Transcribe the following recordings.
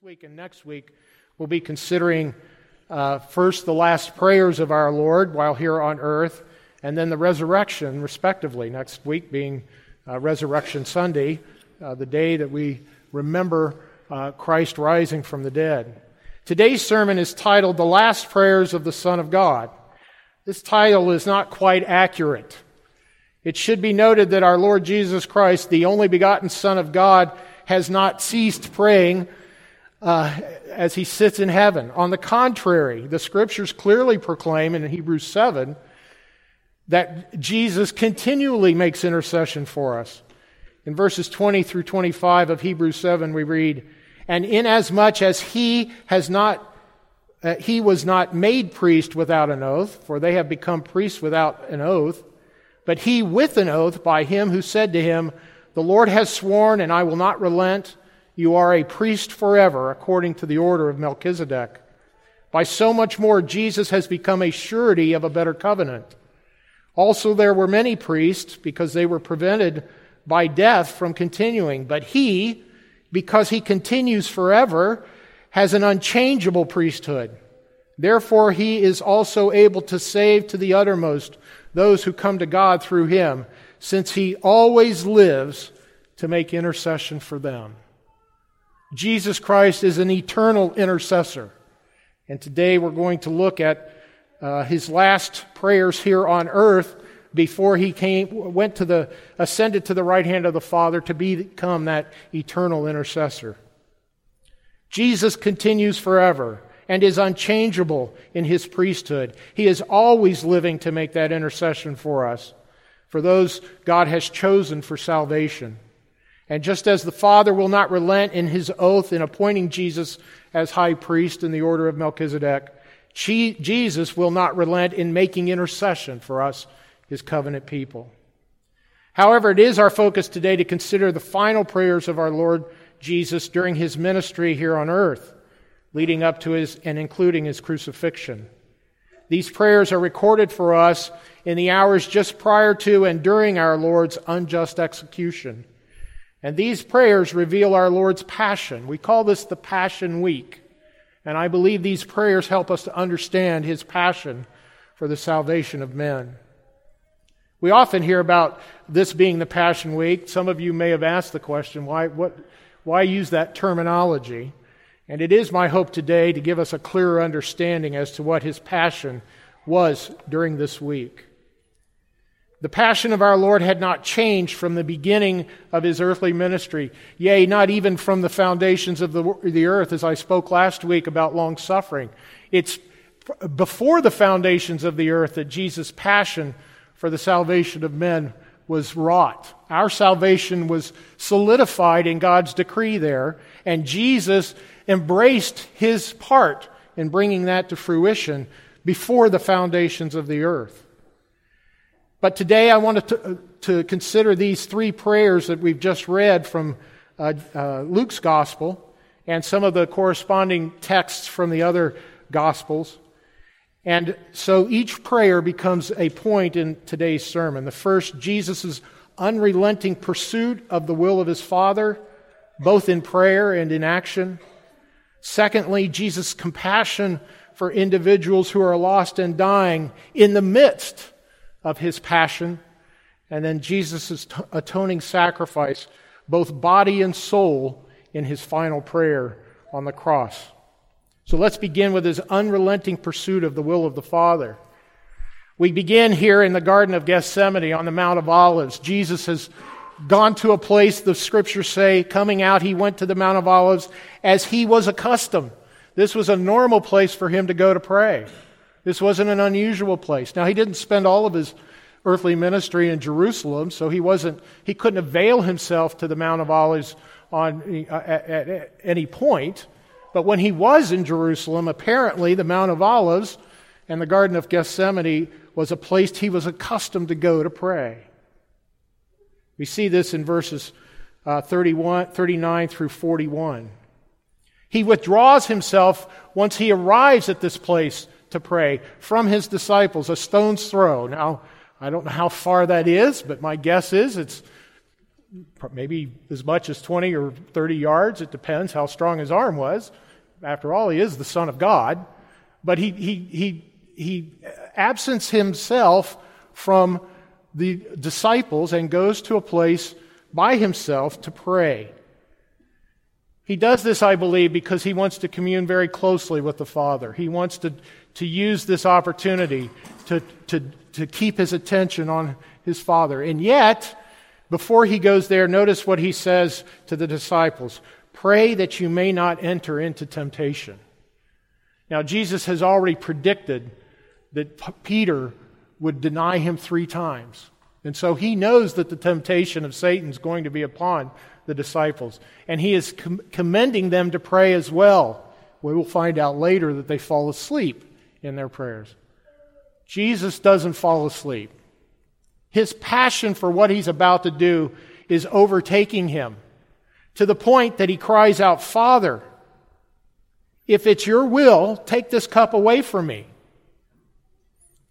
This week and next week, we'll be considering uh, first the last prayers of our Lord while here on earth, and then the resurrection, respectively. Next week being uh, Resurrection Sunday, uh, the day that we remember uh, Christ rising from the dead. Today's sermon is titled The Last Prayers of the Son of God. This title is not quite accurate. It should be noted that our Lord Jesus Christ, the only begotten Son of God, has not ceased praying uh, as he sits in heaven. On the contrary, the scriptures clearly proclaim in Hebrews 7 that Jesus continually makes intercession for us. In verses 20 through 25 of Hebrews 7, we read, And inasmuch as he has not uh, he was not made priest without an oath, for they have become priests without an oath, but he with an oath by him who said to him, The Lord has sworn, and I will not relent. You are a priest forever, according to the order of Melchizedek. By so much more, Jesus has become a surety of a better covenant. Also, there were many priests because they were prevented by death from continuing. But he, because he continues forever, has an unchangeable priesthood. Therefore, he is also able to save to the uttermost those who come to God through him, since he always lives to make intercession for them. Jesus Christ is an eternal intercessor. And today we're going to look at uh, his last prayers here on earth before he came, went to the, ascended to the right hand of the Father to become that eternal intercessor. Jesus continues forever and is unchangeable in his priesthood. He is always living to make that intercession for us, for those God has chosen for salvation. And just as the Father will not relent in his oath in appointing Jesus as high priest in the order of Melchizedek, Jesus will not relent in making intercession for us, his covenant people. However, it is our focus today to consider the final prayers of our Lord Jesus during his ministry here on earth, leading up to his and including his crucifixion. These prayers are recorded for us in the hours just prior to and during our Lord's unjust execution. And these prayers reveal our Lord's passion. We call this the Passion Week. And I believe these prayers help us to understand his passion for the salvation of men. We often hear about this being the Passion Week. Some of you may have asked the question, why, what, why use that terminology? And it is my hope today to give us a clearer understanding as to what his passion was during this week. The passion of our Lord had not changed from the beginning of his earthly ministry, yea, not even from the foundations of the, the earth, as I spoke last week about long suffering. It's before the foundations of the earth that Jesus' passion for the salvation of men was wrought. Our salvation was solidified in God's decree there, and Jesus embraced his part in bringing that to fruition before the foundations of the earth. But today I wanted to, to consider these three prayers that we've just read from uh, uh, Luke's gospel and some of the corresponding texts from the other gospels. And so each prayer becomes a point in today's sermon. The first, Jesus' unrelenting pursuit of the will of his Father, both in prayer and in action. Secondly, Jesus' compassion for individuals who are lost and dying in the midst of his passion, and then Jesus' atoning sacrifice, both body and soul, in his final prayer on the cross. So let's begin with his unrelenting pursuit of the will of the Father. We begin here in the Garden of Gethsemane on the Mount of Olives. Jesus has gone to a place, the scriptures say, coming out, he went to the Mount of Olives as he was accustomed. This was a normal place for him to go to pray. This wasn't an unusual place. Now, he didn't spend all of his earthly ministry in Jerusalem, so he wasn't he couldn't avail himself to the Mount of Olives on uh, at, at, at any point. But when he was in Jerusalem, apparently the Mount of Olives and the Garden of Gethsemane was a place he was accustomed to go to pray. We see this in verses uh, 31, 39 through 41. He withdraws himself once he arrives at this place to pray from his disciples, a stone's throw. Now, I don't know how far that is, but my guess is it's maybe as much as 20 or 30 yards. It depends how strong his arm was. After all, he is the Son of God. But he, he, he, he absents himself from the disciples and goes to a place by himself to pray. He does this, I believe, because he wants to commune very closely with the Father. He wants to, to use this opportunity to, to, to keep his attention on his Father. And yet, before he goes there, notice what he says to the disciples Pray that you may not enter into temptation. Now, Jesus has already predicted that Peter would deny him three times. And so he knows that the temptation of Satan is going to be upon the disciples. And he is com- commending them to pray as well. We will find out later that they fall asleep in their prayers. Jesus doesn't fall asleep. His passion for what he's about to do is overtaking him to the point that he cries out, Father, if it's your will, take this cup away from me.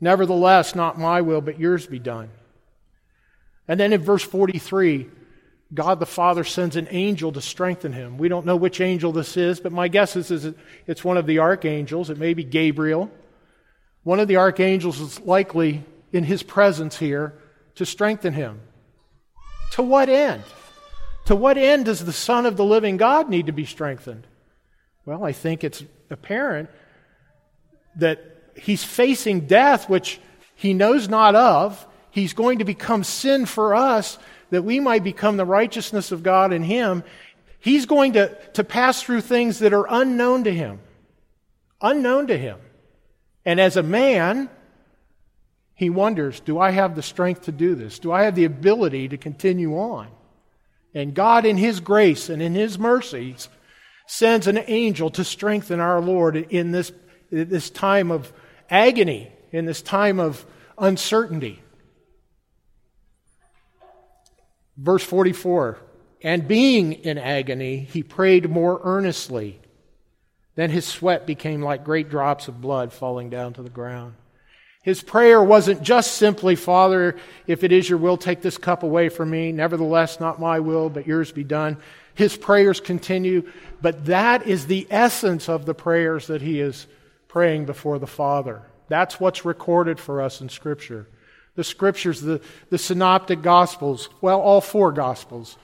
Nevertheless, not my will, but yours be done. And then in verse 43, God the Father sends an angel to strengthen him. We don't know which angel this is, but my guess is, is it's one of the archangels. It may be Gabriel. One of the archangels is likely in his presence here to strengthen him. To what end? To what end does the Son of the living God need to be strengthened? Well, I think it's apparent that he's facing death, which he knows not of. He's going to become sin for us that we might become the righteousness of God in him. He's going to, to pass through things that are unknown to him. Unknown to him. And as a man, he wonders, do I have the strength to do this? Do I have the ability to continue on? And God, in His grace and in His mercies, sends an angel to strengthen our Lord in this, this time of agony, in this time of uncertainty. Verse 44 And being in agony, he prayed more earnestly. Then his sweat became like great drops of blood falling down to the ground. His prayer wasn't just simply, Father, if it is your will, take this cup away from me. Nevertheless, not my will, but yours be done. His prayers continue, but that is the essence of the prayers that he is praying before the Father. That's what's recorded for us in Scripture. The Scriptures, the, the Synoptic Gospels, well, all four Gospels,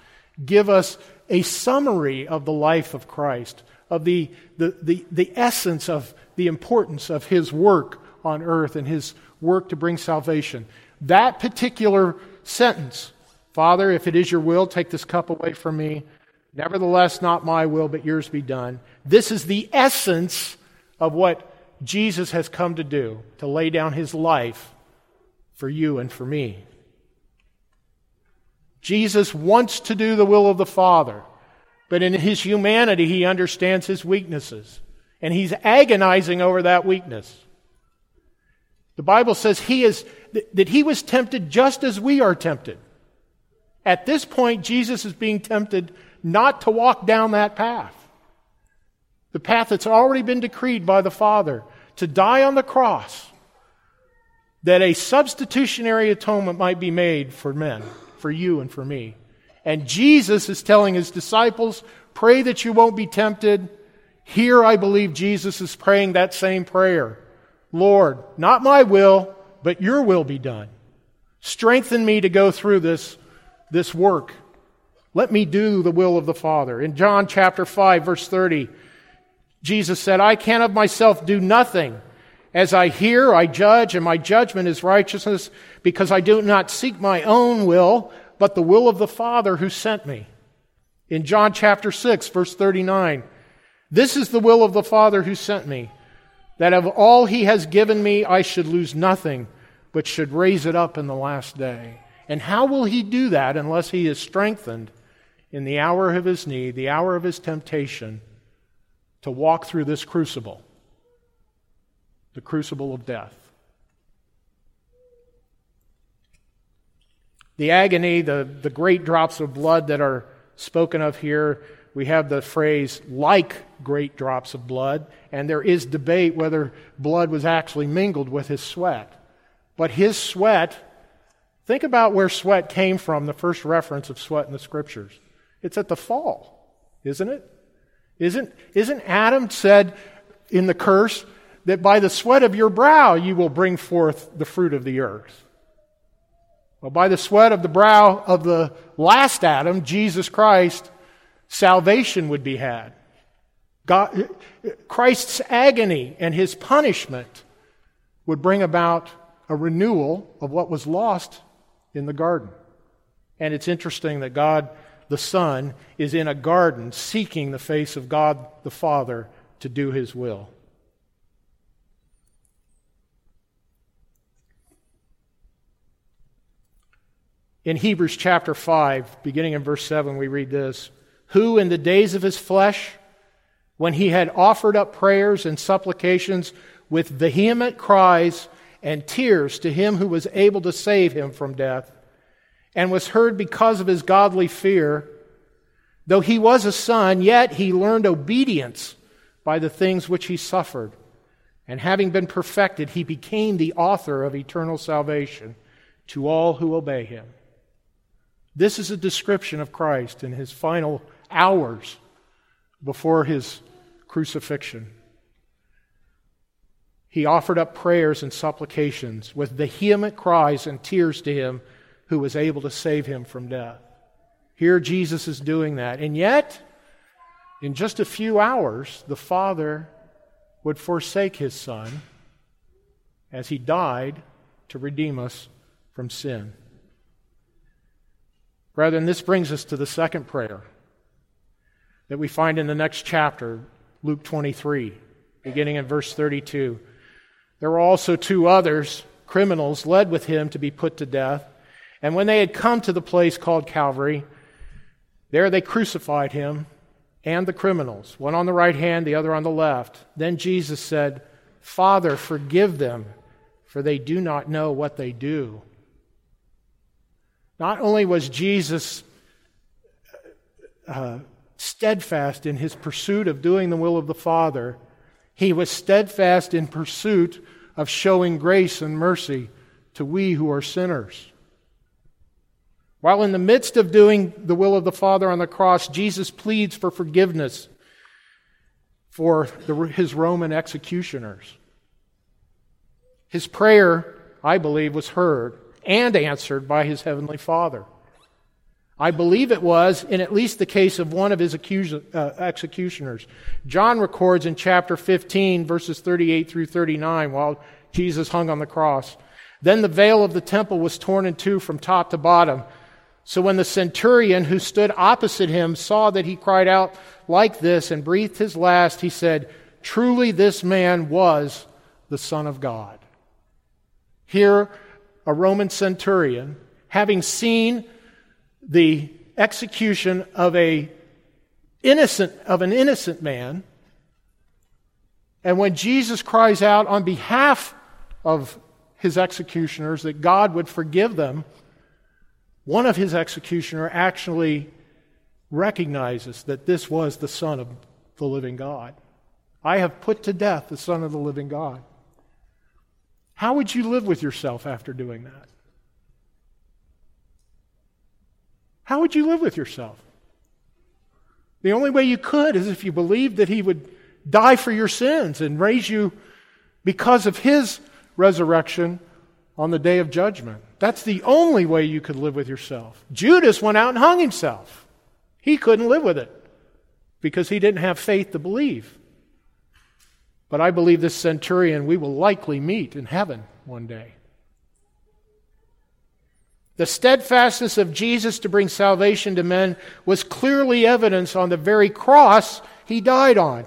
give us a summary of the life of Christ, of the, the, the, the essence of the importance of his work on earth and his work to bring salvation. That particular sentence, Father, if it is your will, take this cup away from me. Nevertheless, not my will, but yours be done. This is the essence of what Jesus has come to do, to lay down his life for you and for me. Jesus wants to do the will of the Father, but in his humanity, he understands his weaknesses, and he's agonizing over that weakness. The Bible says he is, that he was tempted just as we are tempted. At this point, Jesus is being tempted not to walk down that path. The path that's already been decreed by the Father to die on the cross, that a substitutionary atonement might be made for men, for you and for me. And Jesus is telling his disciples, pray that you won't be tempted. Here, I believe Jesus is praying that same prayer. Lord, not my will, but your will be done. Strengthen me to go through this, this work. Let me do the will of the Father. In John chapter 5, verse 30, Jesus said, I can of myself do nothing. As I hear, I judge, and my judgment is righteousness, because I do not seek my own will, but the will of the Father who sent me. In John chapter 6, verse 39, this is the will of the Father who sent me that of all he has given me, I should lose nothing, but should raise it up in the last day. And how will he do that unless he is strengthened in the hour of his need, the hour of his temptation, to walk through this crucible, the crucible of death? The agony, the, the great drops of blood that are spoken of here, we have the phrase like great drops of blood, and there is debate whether blood was actually mingled with his sweat. But his sweat Think about where sweat came from, the first reference of sweat in the scriptures. It's at the fall, isn't it? Isn't, isn't Adam said in the curse that by the sweat of your brow you will bring forth the fruit of the earth? Well, by the sweat of the brow of the last Adam, Jesus Christ, salvation would be had. God, Christ's agony and his punishment would bring about a renewal of what was lost in the garden. And it's interesting that God the Son is in a garden seeking the face of God the Father to do his will. In Hebrews chapter 5, beginning in verse 7, we read this Who in the days of his flesh, when he had offered up prayers and supplications with vehement cries and tears to him who was able to save him from death, and was heard because of his godly fear, though he was a son, yet he learned obedience by the things which he suffered. And having been perfected, he became the author of eternal salvation to all who obey him. This is a description of Christ in his final hours before his crucifixion. He offered up prayers and supplications with vehement cries and tears to him who was able to save him from death. Here, Jesus is doing that. And yet, in just a few hours, the Father would forsake his Son as he died to redeem us from sin. Brethren, this brings us to the second prayer that we find in the next chapter, Luke 23, beginning in verse 32. There were also two others, criminals, led with him to be put to death. And when they had come to the place called Calvary, there they crucified him and the criminals, one on the right hand, the other on the left. Then Jesus said, Father, forgive them, for they do not know what they do. Not only was Jesus uh, steadfast in his pursuit of doing the will of the Father, he was steadfast in pursuit of showing grace and mercy to we who are sinners. While in the midst of doing the will of the Father on the cross, Jesus pleads for forgiveness for the, his Roman executioners. His prayer, I believe, was heard and answered by his heavenly Father. I believe it was in at least the case of one of his uh, executioners. John records in chapter 15, verses 38 through 39, while Jesus hung on the cross. Then the veil of the temple was torn in two from top to bottom. So when the centurion who stood opposite him saw that he cried out like this and breathed his last, he said, Truly this man was the Son of God. Here a Roman centurion, having seen the execution of a innocent of an innocent man, and when Jesus cries out on behalf of his executioners that God would forgive them, one of his executioner actually recognizes that this was the Son of the living God. I have put to death the Son of the living God. How would you live with yourself after doing that? How would you live with yourself? The only way you could is if you believed that He would die for your sins and raise you because of His resurrection on the day of judgment. That's the only way you could live with yourself. Judas went out and hung himself. He couldn't live with it because he didn't have faith to believe. But I believe this centurion we will likely meet in heaven one day. The steadfastness of Jesus to bring salvation to men was clearly evidenced on the very cross he died on.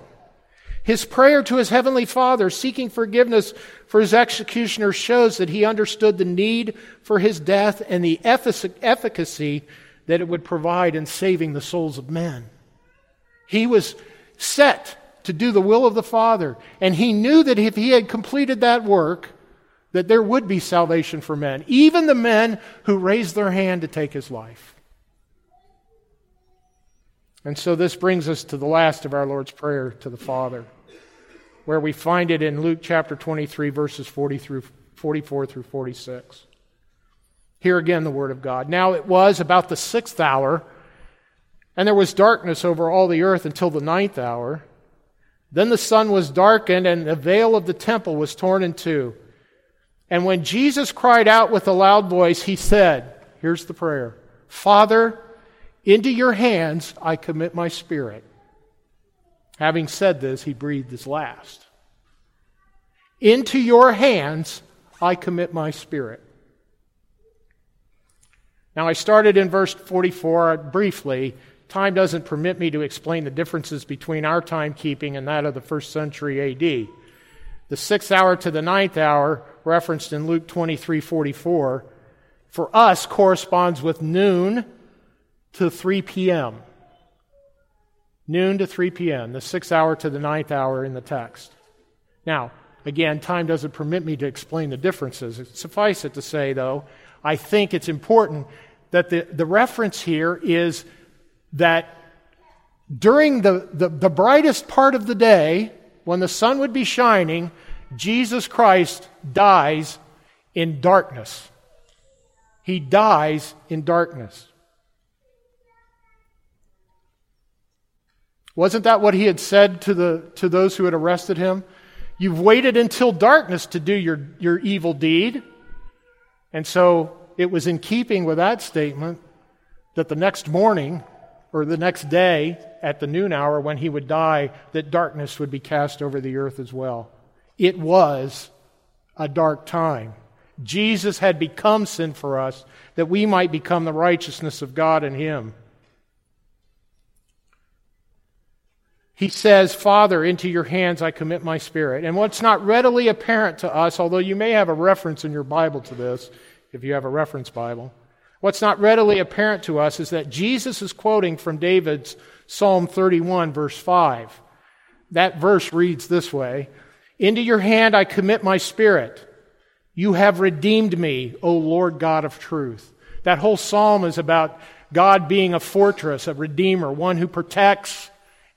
His prayer to his heavenly Father, seeking forgiveness for his executioner, shows that he understood the need for his death and the efficacy that it would provide in saving the souls of men. He was set to do the will of the Father. And he knew that if he had completed that work, that there would be salvation for men, even the men who raised their hand to take his life. And so this brings us to the last of our Lord's Prayer to the Father, where we find it in Luke chapter 23, verses 40 through, 44 through 46. Here again, the word of God. Now it was about the sixth hour, and there was darkness over all the earth until the ninth hour. Then the sun was darkened, and the veil of the temple was torn in two. And when Jesus cried out with a loud voice, he said, Here's the prayer Father, into your hands I commit my spirit. Having said this, he breathed his last. Into your hands I commit my spirit. Now, I started in verse 44 briefly. Time doesn't permit me to explain the differences between our timekeeping and that of the first century AD. The sixth hour to the ninth hour, referenced in Luke 23 44, for us corresponds with noon to 3 p.m. Noon to 3 p.m., the sixth hour to the ninth hour in the text. Now, again, time doesn't permit me to explain the differences. Suffice it to say, though, I think it's important that the, the reference here is that during the, the, the brightest part of the day, when the sun would be shining, Jesus Christ dies in darkness. He dies in darkness. Wasn't that what he had said to, the, to those who had arrested him? You've waited until darkness to do your, your evil deed. And so it was in keeping with that statement that the next morning or the next day at the noon hour when he would die, that darkness would be cast over the earth as well. It was a dark time. Jesus had become sin for us that we might become the righteousness of God in him. he says, Father, into your hands I commit my spirit. And what's not readily apparent to us, although you may have a reference in your Bible to this, if you have a reference Bible, what's not readily apparent to us is that Jesus is quoting from David's Psalm 31, verse 5. That verse reads this way Into your hand I commit my spirit. You have redeemed me, O Lord God of truth. That whole psalm is about God being a fortress, a redeemer, one who protects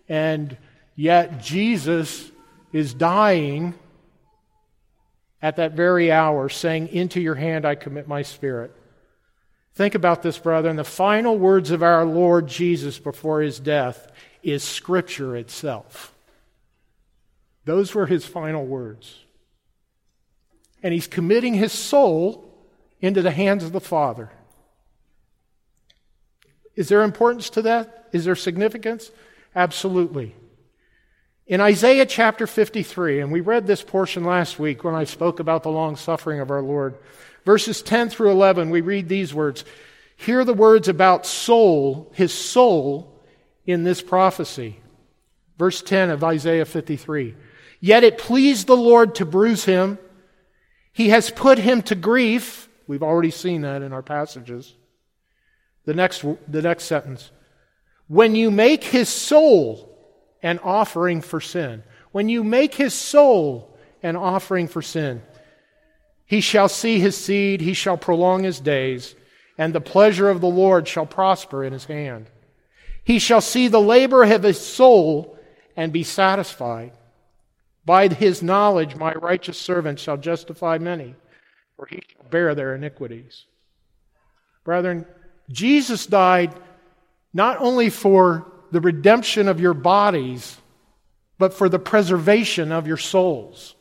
and yet Jesus is dying at that very hour, saying, Into your hand I commit my spirit. Think about this, brother. And the final words of our Lord Jesus before his death is Scripture itself. Those were his final words. And he's committing his soul into the hands of the Father. Is there importance to that? Is there significance? Absolutely. In Isaiah chapter 53, and we read this portion last week when I spoke about the long suffering of our Lord, verses 10 through 11, we read these words. Hear the words about soul, his soul, in this prophecy. Verse 10 of Isaiah 53. Yet it pleased the Lord to bruise him. He has put him to grief. We've already seen that in our passages. The next, the next sentence when you make his soul an offering for sin, when you make his soul an offering for sin, he shall see his seed, he shall prolong his days, and the pleasure of the Lord shall prosper in his hand. He shall see the labor of his soul and be satisfied. By his knowledge, my righteous servant shall justify many, for he shall bear their iniquities. Brethren, Jesus died not only for the redemption of your bodies, but for the preservation of your souls.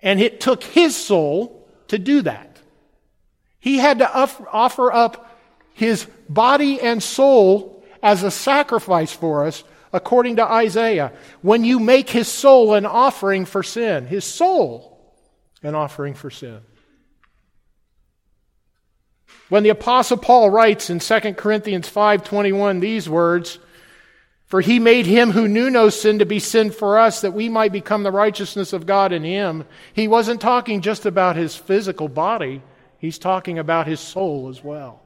And it took his soul to do that. He had to offer up his body and soul as a sacrifice for us, according to Isaiah. When you make his soul an offering for sin, his soul an offering for sin. When the apostle Paul writes in 2 Corinthians 5:21 these words, "For he made him who knew no sin to be sin for us that we might become the righteousness of God in him." He wasn't talking just about his physical body, he's talking about his soul as well.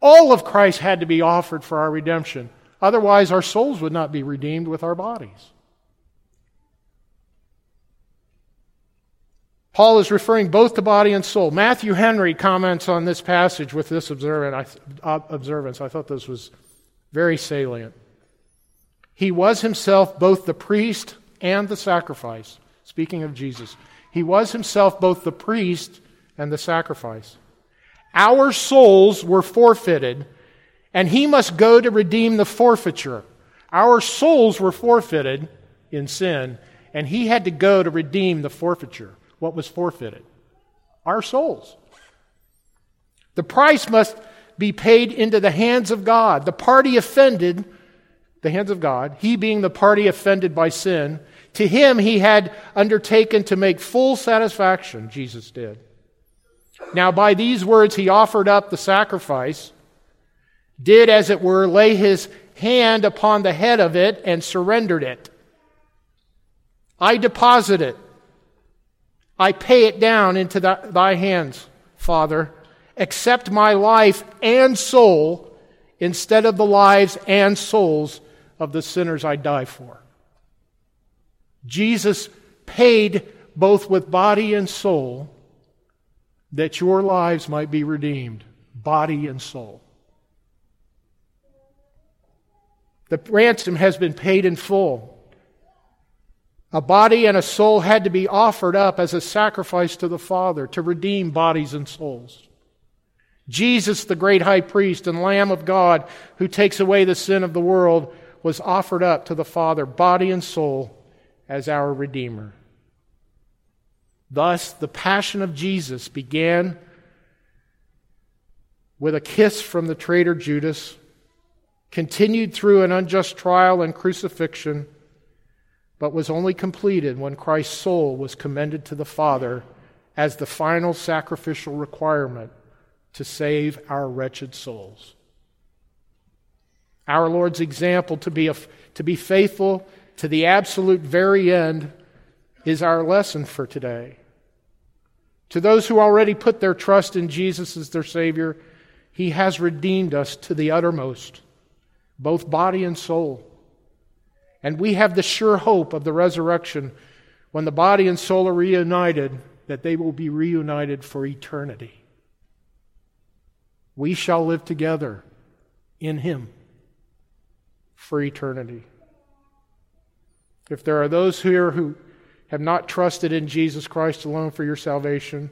All of Christ had to be offered for our redemption. Otherwise, our souls would not be redeemed with our bodies. Paul is referring both to body and soul. Matthew Henry comments on this passage with this observance. I thought this was very salient. He was himself both the priest and the sacrifice. Speaking of Jesus, he was himself both the priest and the sacrifice. Our souls were forfeited, and he must go to redeem the forfeiture. Our souls were forfeited in sin, and he had to go to redeem the forfeiture. What was forfeited? Our souls. The price must be paid into the hands of God. The party offended, the hands of God, he being the party offended by sin, to him he had undertaken to make full satisfaction, Jesus did. Now, by these words, he offered up the sacrifice, did, as it were, lay his hand upon the head of it, and surrendered it. I deposit it. I pay it down into the, thy hands, Father. Accept my life and soul instead of the lives and souls of the sinners I die for. Jesus paid both with body and soul that your lives might be redeemed, body and soul. The ransom has been paid in full. A body and a soul had to be offered up as a sacrifice to the Father to redeem bodies and souls. Jesus, the great high priest and Lamb of God who takes away the sin of the world, was offered up to the Father, body and soul, as our Redeemer. Thus, the passion of Jesus began with a kiss from the traitor Judas, continued through an unjust trial and crucifixion, but was only completed when Christ's soul was commended to the Father as the final sacrificial requirement to save our wretched souls. Our Lord's example to be, a, to be faithful to the absolute very end is our lesson for today. To those who already put their trust in Jesus as their Savior, He has redeemed us to the uttermost, both body and soul. And we have the sure hope of the resurrection when the body and soul are reunited, that they will be reunited for eternity. We shall live together in Him for eternity. If there are those here who have not trusted in Jesus Christ alone for your salvation,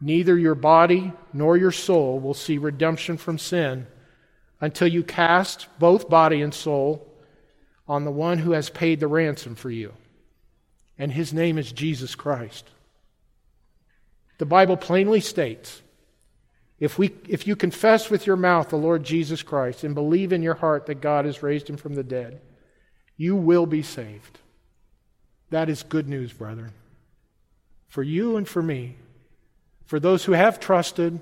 neither your body nor your soul will see redemption from sin until you cast both body and soul on the one who has paid the ransom for you. And his name is Jesus Christ. The Bible plainly states if, we, if you confess with your mouth the Lord Jesus Christ and believe in your heart that God has raised him from the dead, you will be saved. That is good news, brethren. For you and for me, for those who have trusted,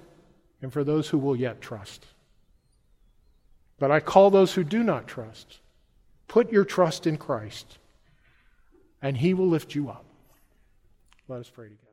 and for those who will yet trust. But I call those who do not trust, put your trust in Christ, and he will lift you up. Let us pray together.